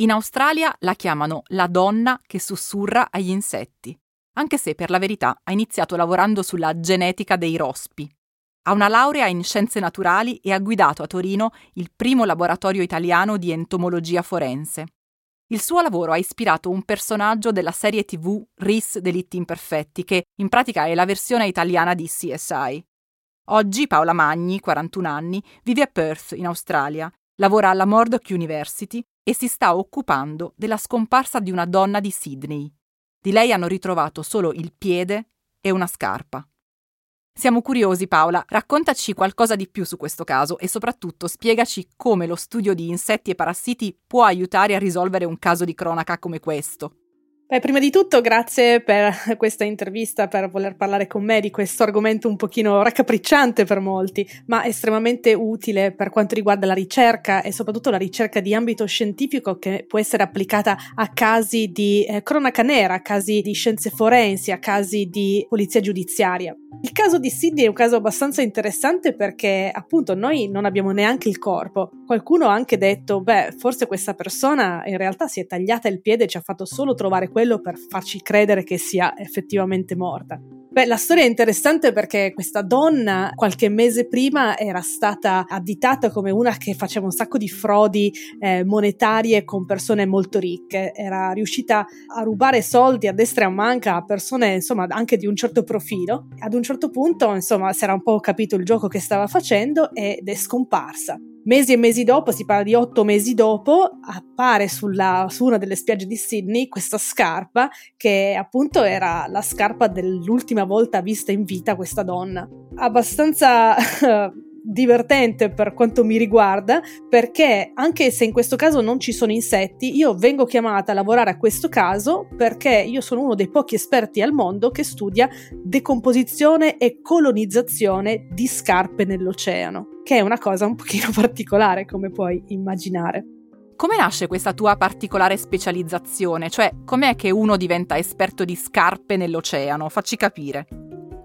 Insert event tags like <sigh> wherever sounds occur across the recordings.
In Australia la chiamano la donna che sussurra agli insetti, anche se per la verità ha iniziato lavorando sulla genetica dei rospi. Ha una laurea in scienze naturali e ha guidato a Torino il primo laboratorio italiano di entomologia forense. Il suo lavoro ha ispirato un personaggio della serie tv Rhys Delitti Imperfetti, che in pratica è la versione italiana di CSI. Oggi Paola Magni, 41 anni, vive a Perth, in Australia, lavora alla Murdoch University e si sta occupando della scomparsa di una donna di Sydney. Di lei hanno ritrovato solo il piede e una scarpa. Siamo curiosi, Paola, raccontaci qualcosa di più su questo caso e soprattutto spiegaci come lo studio di insetti e parassiti può aiutare a risolvere un caso di cronaca come questo. Beh, prima di tutto grazie per <laughs> questa intervista, per voler parlare con me di questo argomento un pochino raccapricciante per molti, ma estremamente utile per quanto riguarda la ricerca e soprattutto la ricerca di ambito scientifico che può essere applicata a casi di eh, cronaca nera, a casi di scienze forensi, a casi di polizia giudiziaria. Il caso di Sidney è un caso abbastanza interessante perché appunto noi non abbiamo neanche il corpo. Qualcuno ha anche detto, beh, forse questa persona in realtà si è tagliata il piede e ci ha fatto solo trovare quello per farci credere che sia effettivamente morta. Beh, la storia è interessante perché questa donna qualche mese prima era stata additata come una che faceva un sacco di frodi eh, monetarie con persone molto ricche. Era riuscita a rubare soldi a destra e a manca a persone, insomma, anche di un certo profilo. Ad un certo punto, insomma, si era un po' capito il gioco che stava facendo ed è scomparsa. Mesi e mesi dopo, si parla di otto mesi dopo, appare sulla, su una delle spiagge di Sydney questa scarpa che appunto era la scarpa dell'ultima volta vista in vita questa donna. Abbastanza <laughs> divertente per quanto mi riguarda perché anche se in questo caso non ci sono insetti io vengo chiamata a lavorare a questo caso perché io sono uno dei pochi esperti al mondo che studia decomposizione e colonizzazione di scarpe nell'oceano che è una cosa un pochino <laughs> particolare come puoi immaginare come nasce questa tua particolare specializzazione? Cioè, com'è che uno diventa esperto di scarpe nell'oceano? Facci capire.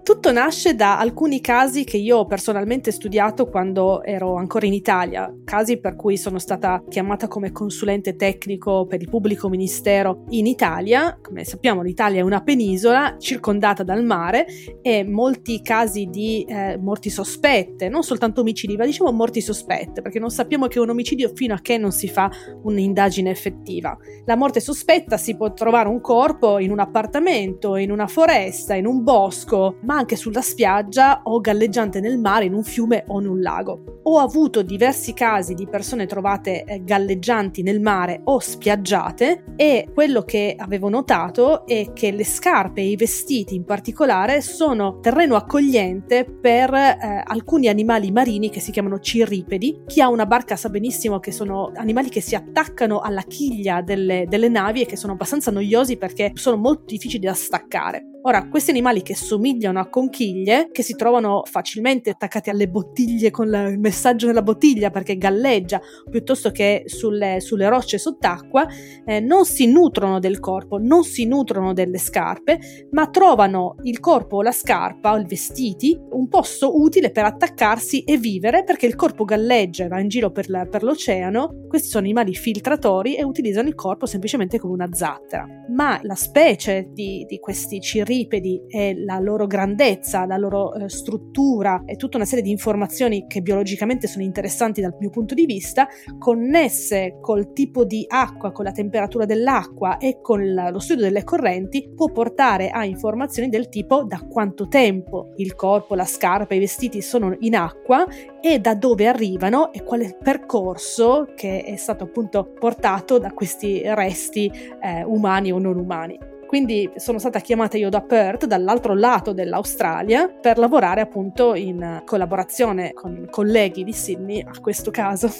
Tutto nasce da alcuni casi che io ho personalmente studiato quando ero ancora in Italia, casi per cui sono stata chiamata come consulente tecnico per il pubblico ministero in Italia. Come sappiamo l'Italia è una penisola circondata dal mare e molti casi di eh, morti sospette, non soltanto omicidi, ma diciamo morti sospette, perché non sappiamo che è un omicidio fino a che non si fa un'indagine effettiva. La morte sospetta si può trovare un corpo in un appartamento, in una foresta, in un bosco, ma anche sulla spiaggia o galleggiante nel mare, in un fiume o in un lago. Ho avuto diversi casi di persone trovate eh, galleggianti nel mare o spiaggiate e quello che avevo notato è che le scarpe e i vestiti in particolare sono terreno accogliente per eh, alcuni animali marini che si chiamano cirripedi. Chi ha una barca sa benissimo che sono animali che si attaccano alla chiglia delle, delle navi e che sono abbastanza noiosi perché sono molto difficili da staccare. Ora, questi animali che somigliano a conchiglie, che si trovano facilmente attaccati alle bottiglie con la, il messaggio nella bottiglia perché galleggia, piuttosto che sulle, sulle rocce sott'acqua, eh, non si nutrono del corpo, non si nutrono delle scarpe, ma trovano il corpo o la scarpa o i vestiti un posto utile per attaccarsi e vivere perché il corpo galleggia e va in giro per, la, per l'oceano. Questi sono animali filtratori e utilizzano il corpo semplicemente come una zattera. Ma la specie di, di questi cirri quadripedi e la loro grandezza, la loro eh, struttura e tutta una serie di informazioni che biologicamente sono interessanti dal mio punto di vista, connesse col tipo di acqua, con la temperatura dell'acqua e con la, lo studio delle correnti, può portare a informazioni del tipo da quanto tempo il corpo, la scarpa, i vestiti sono in acqua e da dove arrivano e qual è il percorso che è stato appunto portato da questi resti eh, umani o non umani. Quindi sono stata chiamata io da Perth, dall'altro lato dell'Australia, per lavorare appunto in collaborazione con colleghi di Sydney a questo caso.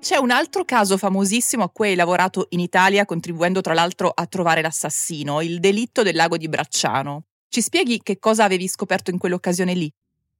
C'è un altro caso famosissimo a cui hai lavorato in Italia, contribuendo tra l'altro a trovare l'assassino, il delitto del lago di Bracciano. Ci spieghi che cosa avevi scoperto in quell'occasione lì?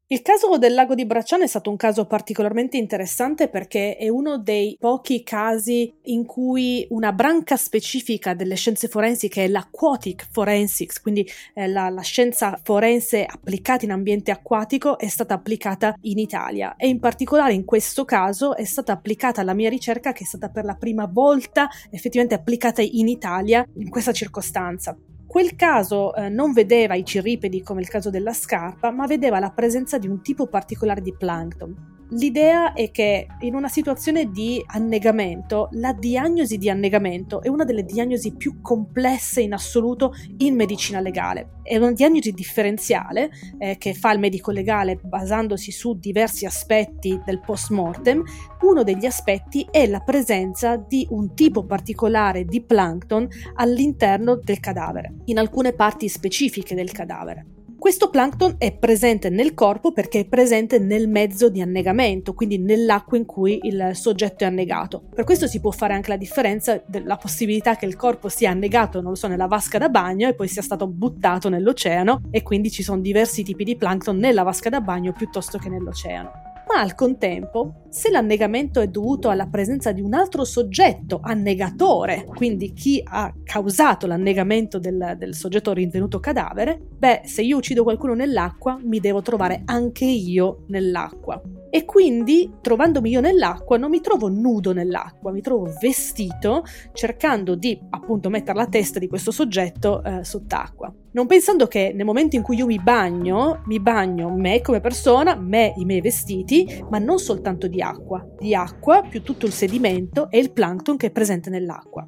Il caso del lago di Bracciano è stato un caso particolarmente interessante perché è uno dei pochi casi in cui una branca specifica delle scienze forensi, che è l'aquatic forensics, quindi eh, la, la, scienza forense applicata in ambiente acquatico, è stata applicata in Italia. E in particolare in questo caso è stata applicata la mia ricerca, che è stata per la prima volta effettivamente applicata in Italia in questa circostanza. Quel caso eh, non vedeva i cirripedi come il caso della scarpa, ma vedeva la presenza di un tipo particolare di plankton. L'idea è che in una situazione di annegamento, la diagnosi di annegamento è una delle diagnosi più complesse in assoluto in medicina legale. È una diagnosi differenziale eh, che fa il medico legale basandosi su diversi aspetti del post mortem. Uno degli aspetti è la presenza di un tipo particolare di plankton all'interno del cadavere, in alcune parti specifiche del cadavere. Questo plankton è presente nel corpo perché è presente nel mezzo di annegamento, quindi nell'acqua in cui il soggetto è annegato. Per questo si può fare anche la differenza della possibilità che il corpo sia annegato, non lo so, nella vasca da bagno e poi sia stato buttato nell'oceano e quindi ci sono diversi tipi di plankton nella vasca da bagno piuttosto che nell'oceano ma al contempo, se l'annegamento è dovuto alla presenza di un altro soggetto annegatore, quindi chi ha causato l'annegamento del, del soggetto rinvenuto cadavere, beh, se io uccido qualcuno nell'acqua, mi devo trovare anche io nell'acqua. E quindi, trovandomi io nell'acqua, non mi trovo nudo nell'acqua, mi trovo vestito cercando di appunto mettere la testa di questo soggetto eh, sott'acqua. Non pensando che nel momento in cui io mi bagno, mi bagno me come persona, me, i miei vestiti, ma non soltanto di acqua, di acqua più tutto il sedimento e il plankton che è presente nell'acqua.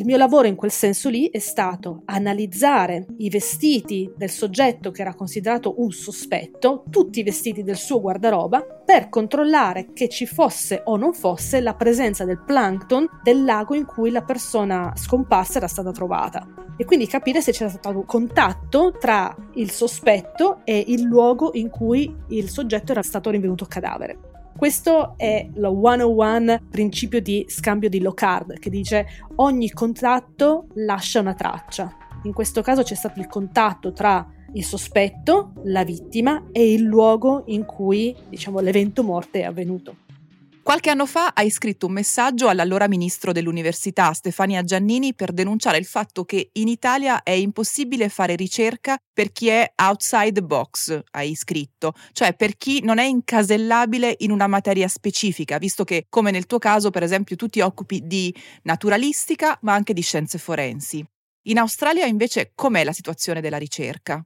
Il mio lavoro in quel senso lì è stato analizzare i vestiti del soggetto che era considerato un sospetto, tutti i vestiti del suo guardaroba, per controllare che ci fosse o non fosse la presenza del plankton del lago in cui la persona scomparsa era stata trovata. E quindi capire se c'era stato contatto tra il sospetto e il luogo in cui il soggetto era stato rinvenuto cadavere. Questo è lo 101 principio di scambio di Locard che dice ogni contatto lascia una traccia. In questo caso c'è stato il contatto tra il sospetto, la vittima e il luogo in cui diciamo, l'evento morte è avvenuto. Qualche anno fa hai scritto un messaggio all'allora ministro dell'Università Stefania Giannini per denunciare il fatto che in Italia è impossibile fare ricerca per chi è outside the box, hai scritto, cioè per chi non è incasellabile in una materia specifica, visto che, come nel tuo caso, per esempio, tu ti occupi di naturalistica ma anche di scienze forensi. In Australia invece com'è la situazione della ricerca?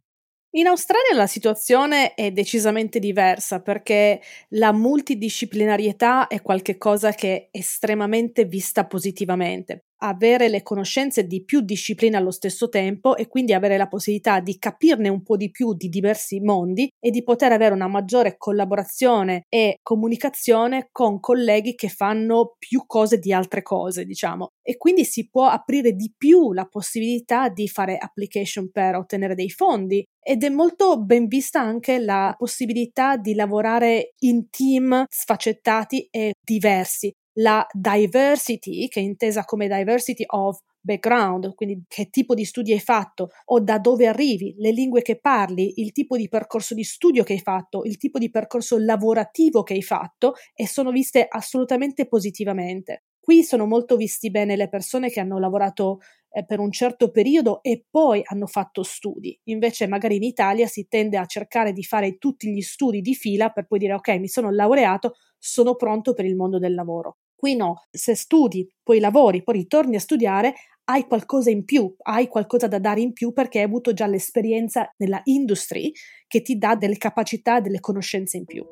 In Australia la situazione è decisamente diversa perché la multidisciplinarietà è qualcosa che è estremamente vista positivamente avere le conoscenze di più discipline allo stesso tempo e quindi avere la possibilità di capirne un po' di più di diversi mondi e di poter avere una maggiore collaborazione e comunicazione con colleghi che fanno più cose di altre cose, diciamo. E quindi si può aprire di più la possibilità di fare application per ottenere dei fondi ed è molto ben vista anche la possibilità di lavorare in team sfaccettati e diversi la diversity, che è intesa come diversity of background, quindi che tipo di studi hai fatto o da dove arrivi, le lingue che parli, il tipo di percorso di studio che hai fatto, il tipo di percorso lavorativo che hai fatto e sono viste assolutamente positivamente. Qui sono molto visti bene le persone che hanno lavorato eh, per un certo periodo e poi hanno fatto studi. Invece magari in Italia si tende a cercare di fare tutti gli studi di fila per poi dire ok, mi sono laureato, sono pronto per il mondo del lavoro. Qui no, se studi, poi lavori, poi ritorni a studiare, hai qualcosa in più, hai qualcosa da dare in più perché hai avuto già l'esperienza nella industry che ti dà delle capacità, delle conoscenze in più.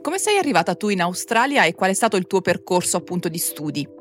Come sei arrivata tu in Australia e qual è stato il tuo percorso appunto di studi?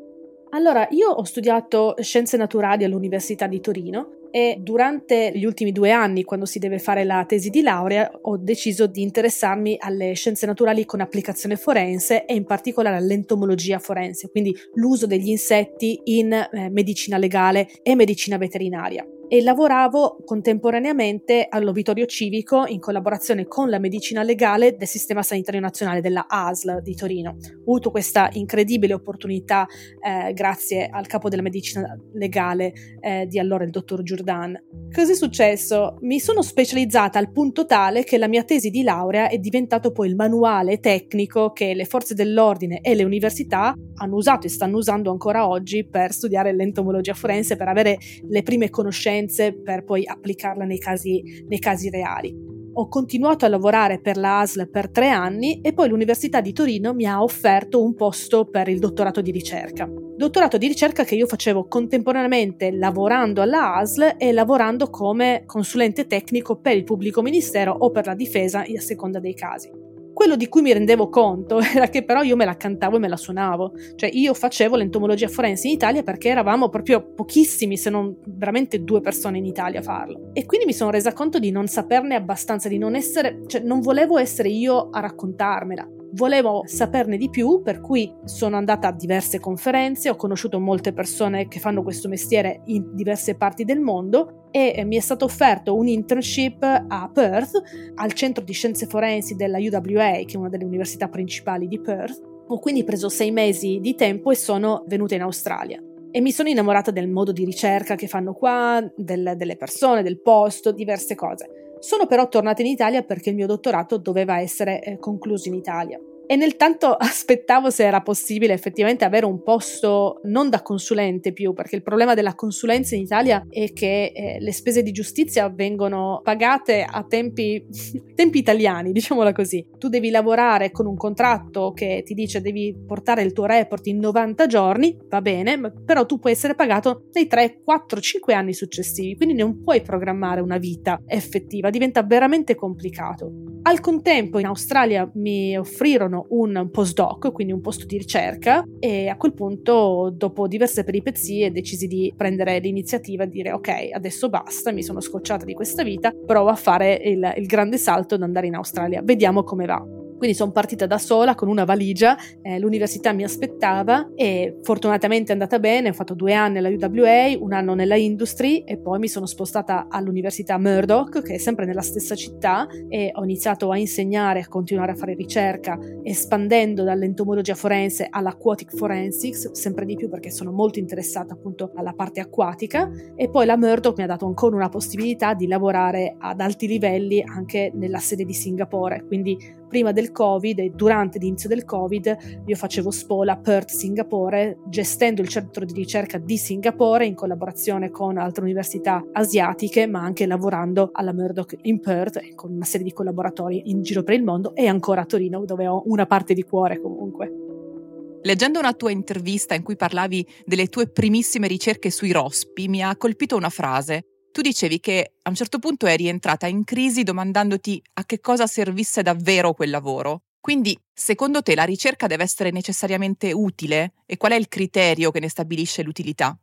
Allora, io ho studiato scienze naturali all'Università di Torino e durante gli ultimi due anni, quando si deve fare la tesi di laurea, ho deciso di interessarmi alle scienze naturali con applicazione forense e in particolare all'entomologia forense, quindi l'uso degli insetti in eh, medicina legale e medicina veterinaria. E lavoravo contemporaneamente all'obitorio civico in collaborazione con la medicina legale del Sistema Sanitario Nazionale della ASL di Torino. Ho avuto questa incredibile opportunità eh, grazie al capo della medicina legale eh, di allora, il dottor Giordán. Cos'è successo? Mi sono specializzata al punto tale che la mia tesi di laurea è diventato poi il manuale tecnico che le forze dell'ordine e le università hanno usato e stanno usando ancora oggi per studiare l'entomologia forense, per avere le prime conoscenze conoscenze per poi applicarla nei casi, nei casi reali. Ho continuato a lavorare per la ASL per tre anni e poi l'Università di Torino mi ha offerto un posto per il dottorato di ricerca. Dottorato di ricerca che io facevo contemporaneamente lavorando alla ASL e lavorando come consulente tecnico per il pubblico ministero o per la difesa a seconda dei casi. Quello di cui mi rendevo conto <laughs> era che però io me la cantavo e me la suonavo, cioè io facevo l'entomologia forense in Italia perché eravamo proprio pochissimi, se non veramente due persone in Italia a farlo. E quindi mi sono resa conto di non saperne abbastanza, di non essere, cioè non volevo essere io a raccontarmela. Volevo saperne di più, per cui sono andata a diverse conferenze, ho conosciuto molte persone che fanno questo mestiere in diverse parti del mondo e mi è stato offerto un internship a Perth, al centro di scienze forensi della UWA, che è una delle università principali di Perth. Ho quindi preso sei mesi di tempo e sono venuta in Australia. E mi sono innamorata del modo di ricerca che fanno qua, del, delle persone, del posto, diverse cose. Sono però tornata in Italia perché il mio dottorato doveva essere eh, concluso in Italia e nel tanto <laughs> aspettavo se era possibile effettivamente avere un posto non da consulente più, perché il problema della consulenza in Italia è che eh, le spese di giustizia vengono pagate a tempi, <laughs> tempi italiani, diciamola così. Tu devi lavorare con un contratto che ti dice devi portare il tuo report in 90 giorni, va bene, però tu puoi essere pagato nei 3, 4, 5 anni successivi, quindi non puoi programmare una vita effettiva, diventa veramente complicato. Al contempo in Australia mi offrirono un postdoc, quindi un posto di ricerca, e a quel punto, dopo diverse peripezie, decisi di prendere l'iniziativa e dire ok, adesso basta, mi sono scocciata di questa vita, provo a fare il, il grande salto ad andare in Australia, vediamo come va. Quindi sono partita da sola con una valigia, eh, l'università mi aspettava e fortunatamente è andata bene, ho fatto due anni alla UWA, un anno nella Industry e poi mi sono spostata all'università Murdoch che è sempre nella stessa città e ho iniziato a insegnare, a continuare a fare ricerca espandendo dall'entomologia forense all'aquatic forensics, sempre di più perché sono molto interessata appunto alla parte acquatica e poi la Murdoch mi ha dato ancora una possibilità di lavorare ad alti livelli anche nella sede di Singapore, quindi prima del Covid e durante l'inizio del Covid io facevo spola a Perth, Singapore, gestendo il centro di ricerca di Singapore in collaborazione con altre università asiatiche, ma anche lavorando alla Murdoch in Perth con una serie di collaboratori in giro per il mondo e ancora a Torino dove ho una parte di cuore comunque. Leggendo una tua intervista in cui parlavi delle tue primissime ricerche sui rospi, mi ha colpito una frase. Tu dicevi che a un certo punto eri entrata in crisi domandandoti a che cosa servisse davvero quel lavoro. Quindi, secondo te, la ricerca deve essere necessariamente utile? E qual è il criterio che ne stabilisce l'utilità?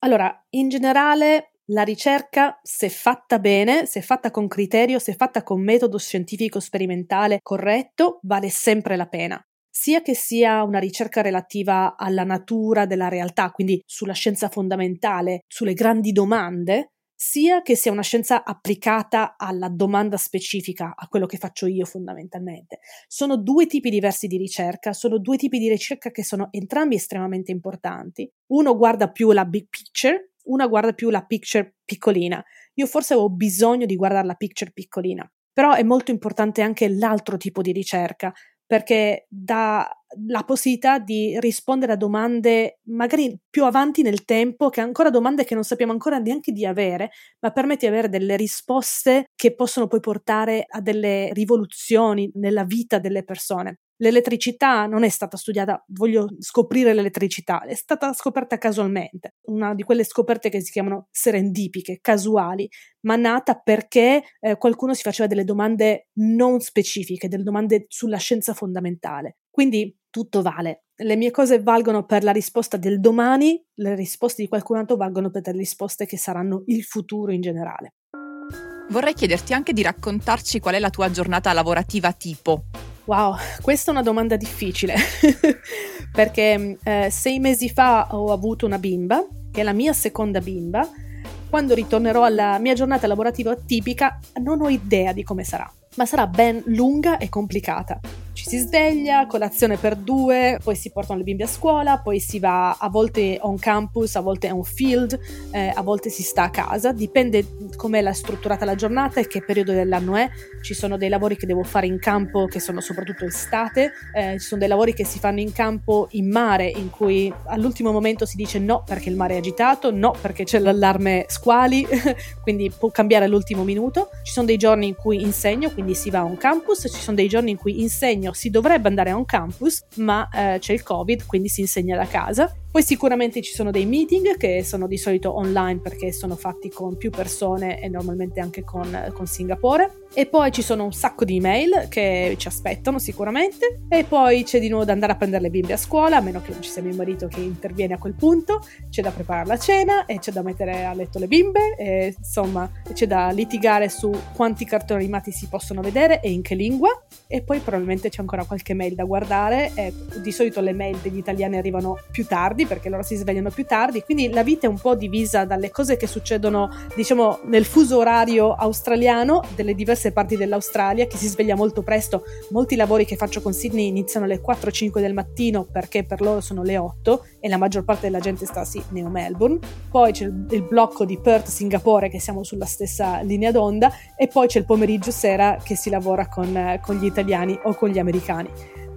Allora, in generale, la ricerca, se fatta bene, se fatta con criterio, se fatta con metodo scientifico sperimentale corretto, vale sempre la pena. Sia che sia una ricerca relativa alla natura della realtà, quindi sulla scienza fondamentale, sulle grandi domande, sia che sia una scienza applicata alla domanda specifica, a quello che faccio io fondamentalmente. Sono due tipi diversi di ricerca, sono due tipi di ricerca che sono entrambi estremamente importanti. Uno guarda più la big picture, una guarda più la picture piccolina. Io forse ho bisogno di guardare la picture piccolina, però è molto importante anche l'altro tipo di ricerca, perché dà la possibilità di rispondere a domande magari più avanti nel tempo, che ancora domande che non sappiamo ancora neanche di avere, ma permette di avere delle risposte che possono poi portare a delle rivoluzioni nella vita delle persone. L'elettricità non è stata studiata, voglio scoprire l'elettricità, è stata scoperta casualmente, una di quelle scoperte che si chiamano serendipiche, casuali, ma nata perché eh, qualcuno si faceva delle domande non specifiche, delle domande sulla scienza fondamentale. Quindi tutto vale. Le mie cose valgono per la risposta del domani, le risposte di qualcun altro valgono per le risposte che saranno il futuro in generale. Vorrei chiederti anche di raccontarci qual è la tua giornata lavorativa tipo. Wow, questa è una domanda difficile <laughs> perché eh, sei mesi fa ho avuto una bimba, che è la mia seconda bimba. quando ritornerò alla mia giornata lavorativa tipica non ho idea di come sarà, ma sarà ben lunga e complicata ci si sveglia, colazione per due, poi si portano le bimbe a scuola, poi si va a volte on campus, a volte un field, eh, a volte si sta a casa, dipende com'è la strutturata la giornata e che periodo dell'anno è. Ci sono dei lavori che devo fare in campo che sono soprattutto estate, eh, ci sono dei lavori che si fanno in campo in mare in cui all'ultimo momento si dice no perché il mare è agitato, no perché c'è l'allarme squali, <laughs> quindi può cambiare all'ultimo minuto. Ci sono dei giorni in cui insegno, quindi si va a un campus, ci sono dei giorni in cui insegno si dovrebbe andare a un campus, ma eh, c'è il Covid, quindi si insegna da casa. Poi sicuramente ci sono dei meeting che sono di solito online perché sono fatti con più persone e normalmente anche con, con Singapore. E poi ci sono un sacco di email che ci aspettano sicuramente. E poi c'è di nuovo da andare a prendere le bimbe a scuola, a meno che non ci sia mio marito che interviene a quel punto. C'è da preparare la cena e c'è da mettere a letto le bimbe. E, insomma, c'è da litigare su quanti cartoni animati si possono vedere e in che lingua. E poi probabilmente c'è ancora qualche mail da guardare. E di solito le mail degli italiani arrivano più tardi perché loro si svegliano più tardi, quindi la vita è un po' divisa dalle cose che succedono, diciamo, nel fuso orario australiano delle diverse parti dell'Australia, che si sveglia molto presto. Molti lavori che faccio con Sydney iniziano alle 4-5 del mattino perché per loro sono le 8 e la maggior parte della gente sta a Sydney o Melbourne. Poi c'è il, il blocco di Perth, Singapore, che siamo sulla stessa linea d'onda e poi c'è il pomeriggio sera che si lavora con, con gli italiani o con gli americani.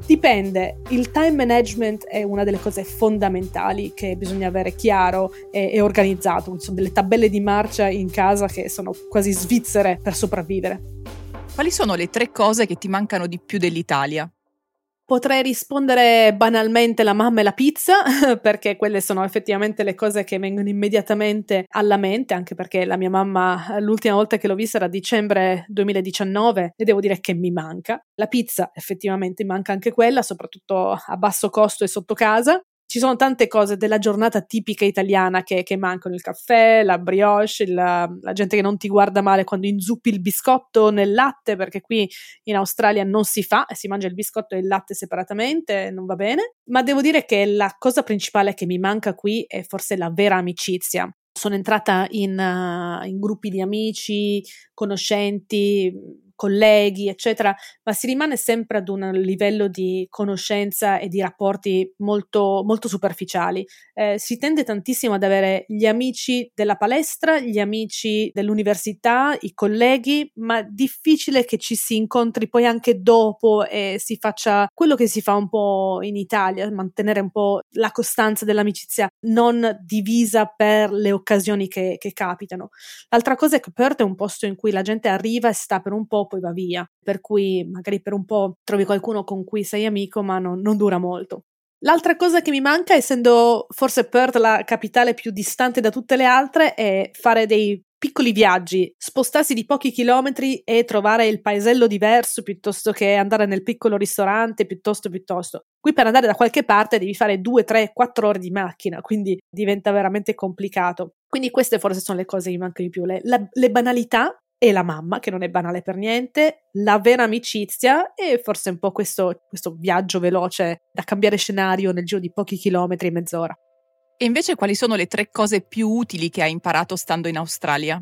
Dipende, il time management è una delle cose fondamentali che bisogna avere chiaro e, e organizzato, sono delle tabelle di marcia in casa che sono quasi svizzere per sopravvivere. Quali sono le tre cose che ti mancano di più dell'Italia? Potrei rispondere banalmente la mamma e la pizza, <laughs> perché quelle sono effettivamente le cose che vengono immediatamente alla mente, anche perché la mia mamma l'ultima volta che l'ho vista era dicembre 2019 e devo dire che mi manca. La pizza effettivamente manca anche quella, soprattutto a basso costo e sotto casa ci sono tante cose della giornata tipica italiana che, che mancano, il caffè, la brioche, la, la, gente che non ti guarda male quando inzuppi il biscotto nel latte, perché qui in Australia non si fa, si mangia il biscotto e il latte separatamente, non va bene. Ma devo dire che la cosa principale che mi manca qui è forse la vera amicizia. Sono entrata in, uh, in gruppi di amici, conoscenti, colleghi, eccetera, ma si rimane sempre ad un livello di conoscenza e di rapporti molto, molto superficiali. Eh, si tende tantissimo ad avere gli amici della palestra, gli amici dell'università, i colleghi, ma difficile che ci si incontri poi anche dopo e si faccia quello che si fa un po' in Italia, mantenere un po' la costanza dell'amicizia non divisa per le occasioni che, che capitano. L'altra cosa è che Perth è un posto in cui la gente arriva e sta per un po' poi va via, per cui magari per un po' trovi qualcuno con cui sei amico, ma non, non dura molto. L'altra cosa che mi manca, essendo forse Perth la capitale più distante da tutte le altre, è fare dei piccoli viaggi, spostarsi di pochi chilometri e trovare il paesello diverso piuttosto che andare nel piccolo ristorante, piuttosto piuttosto. Qui per andare da qualche parte devi fare 2, 3, 4 ore di macchina, quindi diventa veramente complicato. Quindi queste forse sono le cose che mi mancano di più, le, la, le banalità e la mamma, che non è banale per niente, la vera amicizia e forse un po' questo, questo viaggio veloce da cambiare scenario nel giro di pochi chilometri e mezz'ora. E invece quali sono le tre cose più utili che hai imparato stando in Australia?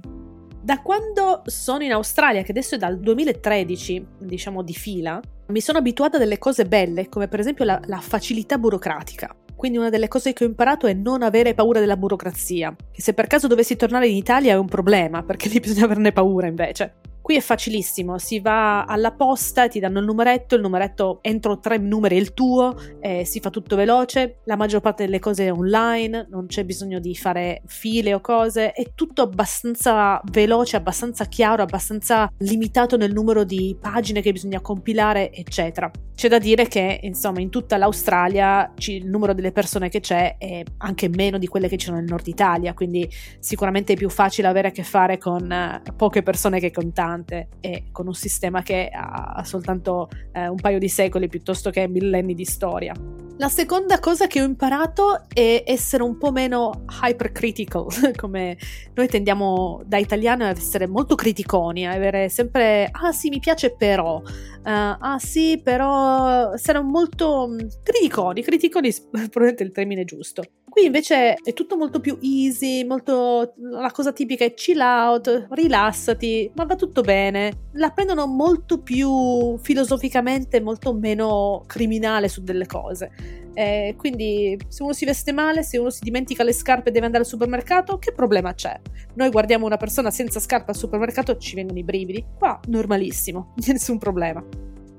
Da quando sono in Australia, che adesso è dal 2013, diciamo di fila, mi sono abituata a delle cose belle, come per esempio la, la facilità burocratica. Quindi una delle cose che ho imparato è non avere paura della burocrazia, che se per caso dovessi tornare in Italia è un problema, perché lì <laughs> bisogna averne paura invece. Qui è facilissimo, si va alla posta, ti danno il numeretto, il numeretto entro tre numeri è il tuo, eh, si fa tutto veloce, la maggior parte delle cose è online, non c'è bisogno di fare file o cose, è tutto abbastanza veloce, abbastanza chiaro, abbastanza limitato nel numero di pagine che bisogna compilare, eccetera. C'è da dire che, insomma, in tutta l'Australia il numero delle persone che c'è è anche meno di quelle che ci sono nel nord Italia, quindi sicuramente è più facile avere a che fare con eh, poche persone che con tante importante e con un sistema che ha soltanto eh, un paio di secoli piuttosto che millenni di storia. La seconda cosa che ho imparato è essere un po' meno hypercritical, <laughs> come noi tendiamo da italiano ad essere molto criticoni, a avere sempre ah sì mi piace però, uh, ah sì però essere molto mm, criticoni, criticoni <laughs> probabilmente il termine giusto. Qui invece è tutto molto più easy, molto la cosa tipica è chill out, rilassati, ma va tutto bene. La prendono molto più filosoficamente, molto meno criminale su delle cose. Eh, quindi se uno si veste male, se uno si dimentica le scarpe e deve andare al supermercato, che problema c'è? Noi guardiamo una persona senza scarpe al supermercato, ci vengono i brividi. Qua normalissimo, <laughs> nessun problema.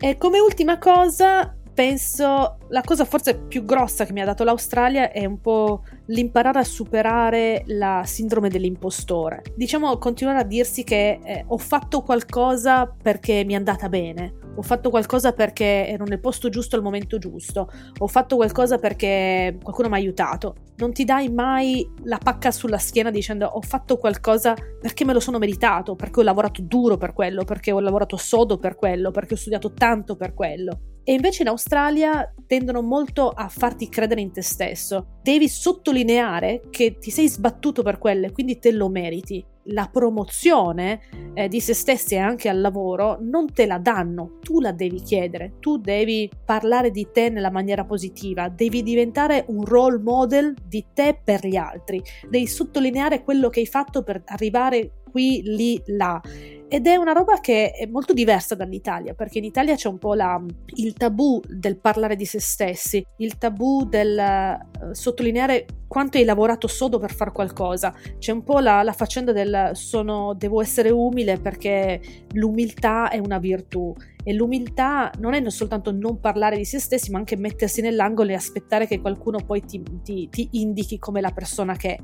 E come ultima cosa, penso la cosa forse più grossa che mi ha dato l'Australia è un po' l'imparare a superare la sindrome dell'impostore. Diciamo continuare a dirsi che eh, ho fatto qualcosa perché mi è andata bene, ho fatto qualcosa perché ero nel posto giusto al momento giusto, ho fatto qualcosa perché qualcuno mi ha aiutato. Non ti dai mai la pacca sulla schiena dicendo ho fatto qualcosa perché me lo sono meritato, perché ho lavorato duro per quello, perché ho lavorato sodo per quello, perché ho studiato tanto per quello. E invece in Australia tendono molto a farti credere in te stesso. Devi sottolineare che ti sei sbattuto per quelle, quindi te lo meriti. La promozione eh, di se stessi e anche al lavoro non te la danno, tu la devi chiedere, tu devi parlare di te nella maniera positiva, devi diventare un role model di te per gli altri, devi sottolineare quello che hai fatto per arrivare qui, lì, là. Ed è una roba che è molto diversa dall'Italia, perché in Italia c'è un po' la, il tabù del parlare di se stessi, il tabù del uh, sottolineare quanto hai lavorato sodo per fare qualcosa. C'è un po' la, la faccenda del sono, devo essere umile perché l'umiltà è una virtù. E l'umiltà non è soltanto non parlare di se stessi, ma anche mettersi nell'angolo e aspettare che qualcuno poi ti, ti, ti indichi come la persona che è.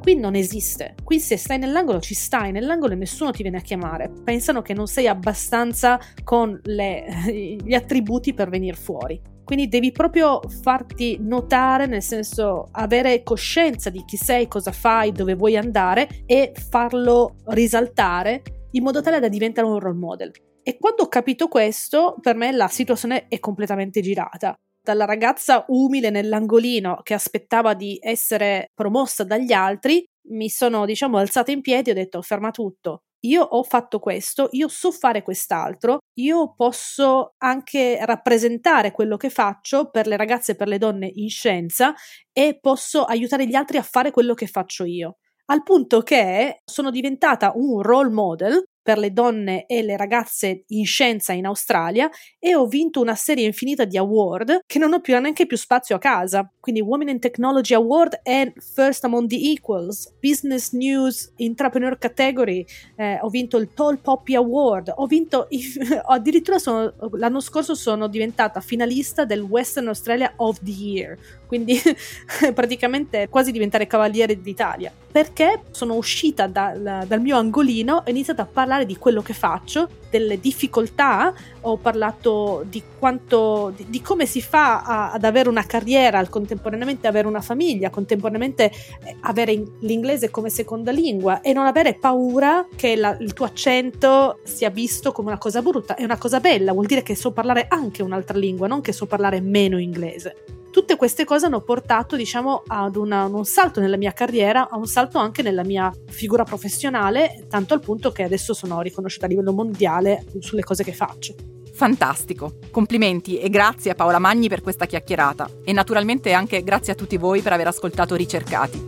Qui non esiste. Qui se stai nell'angolo ci stai nell'angolo e nessuno ti viene a chiamare. Pensano che non sei abbastanza con le, <laughs> gli attributi per venire fuori. Quindi devi proprio farti notare, nel senso avere coscienza di chi sei, cosa fai, dove vuoi andare e farlo risaltare in modo tale da diventare un role model. E quando ho capito questo, per me la situazione è completamente girata dalla ragazza umile nell'angolino che aspettava di essere promossa dagli altri, mi sono, diciamo, alzata in piedi e ho detto ferma tutto. Io ho fatto questo, io so fare quest'altro, io posso anche rappresentare quello che faccio per le ragazze e per le donne in scienza e posso aiutare gli altri a fare quello che faccio io. Al punto che sono diventata un role model per le donne e le ragazze in scienza in Australia e ho vinto una serie infinita di award che non ho più neanche più spazio a casa. Quindi Women in Technology Award e First Among the Equals, Business News Entrepreneur Category, eh, ho vinto il Tall Poppy Award, ho vinto <laughs> addirittura sono, l'anno scorso sono diventata finalista del Western Australia of the Year, quindi <laughs> praticamente quasi diventare cavaliere d'Italia. Perché sono uscita dal, dal mio angolino ho iniziato a parlare parlare di quello che faccio, delle difficoltà, ho parlato di quanto, di, di come si fa a, ad avere una carriera, al contemporaneamente avere una famiglia, contemporaneamente eh, avere in, l'inglese come seconda lingua e non avere paura che la, il tuo accento sia visto come una cosa brutta, è una cosa bella, vuol dire che so parlare anche un'altra lingua, non che so parlare meno inglese. Tutte queste cose hanno portato, diciamo, ad una, un salto nella mia carriera, a un salto anche nella mia figura professionale, tanto al punto che adesso sono riconosciuta a livello mondiale sulle cose che faccio. Fantastico! Complimenti e grazie a Paola Magni per questa chiacchierata e naturalmente anche grazie a tutti voi per aver ascoltato Ricercati.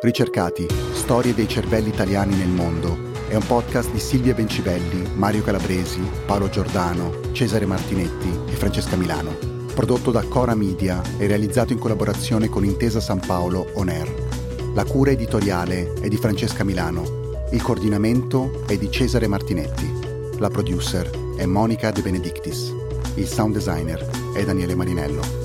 Ricercati, storie dei cervelli italiani nel mondo è un podcast di Silvia Bencivelli, Mario Calabresi, Paolo Giordano, Cesare Martinetti e Francesca Milano. Prodotto da Cora Media e realizzato in collaborazione con Intesa San Paolo On Air. La cura editoriale è di Francesca Milano. Il coordinamento è di Cesare Martinetti. La producer è Monica De Benedictis. Il sound designer è Daniele Marinello.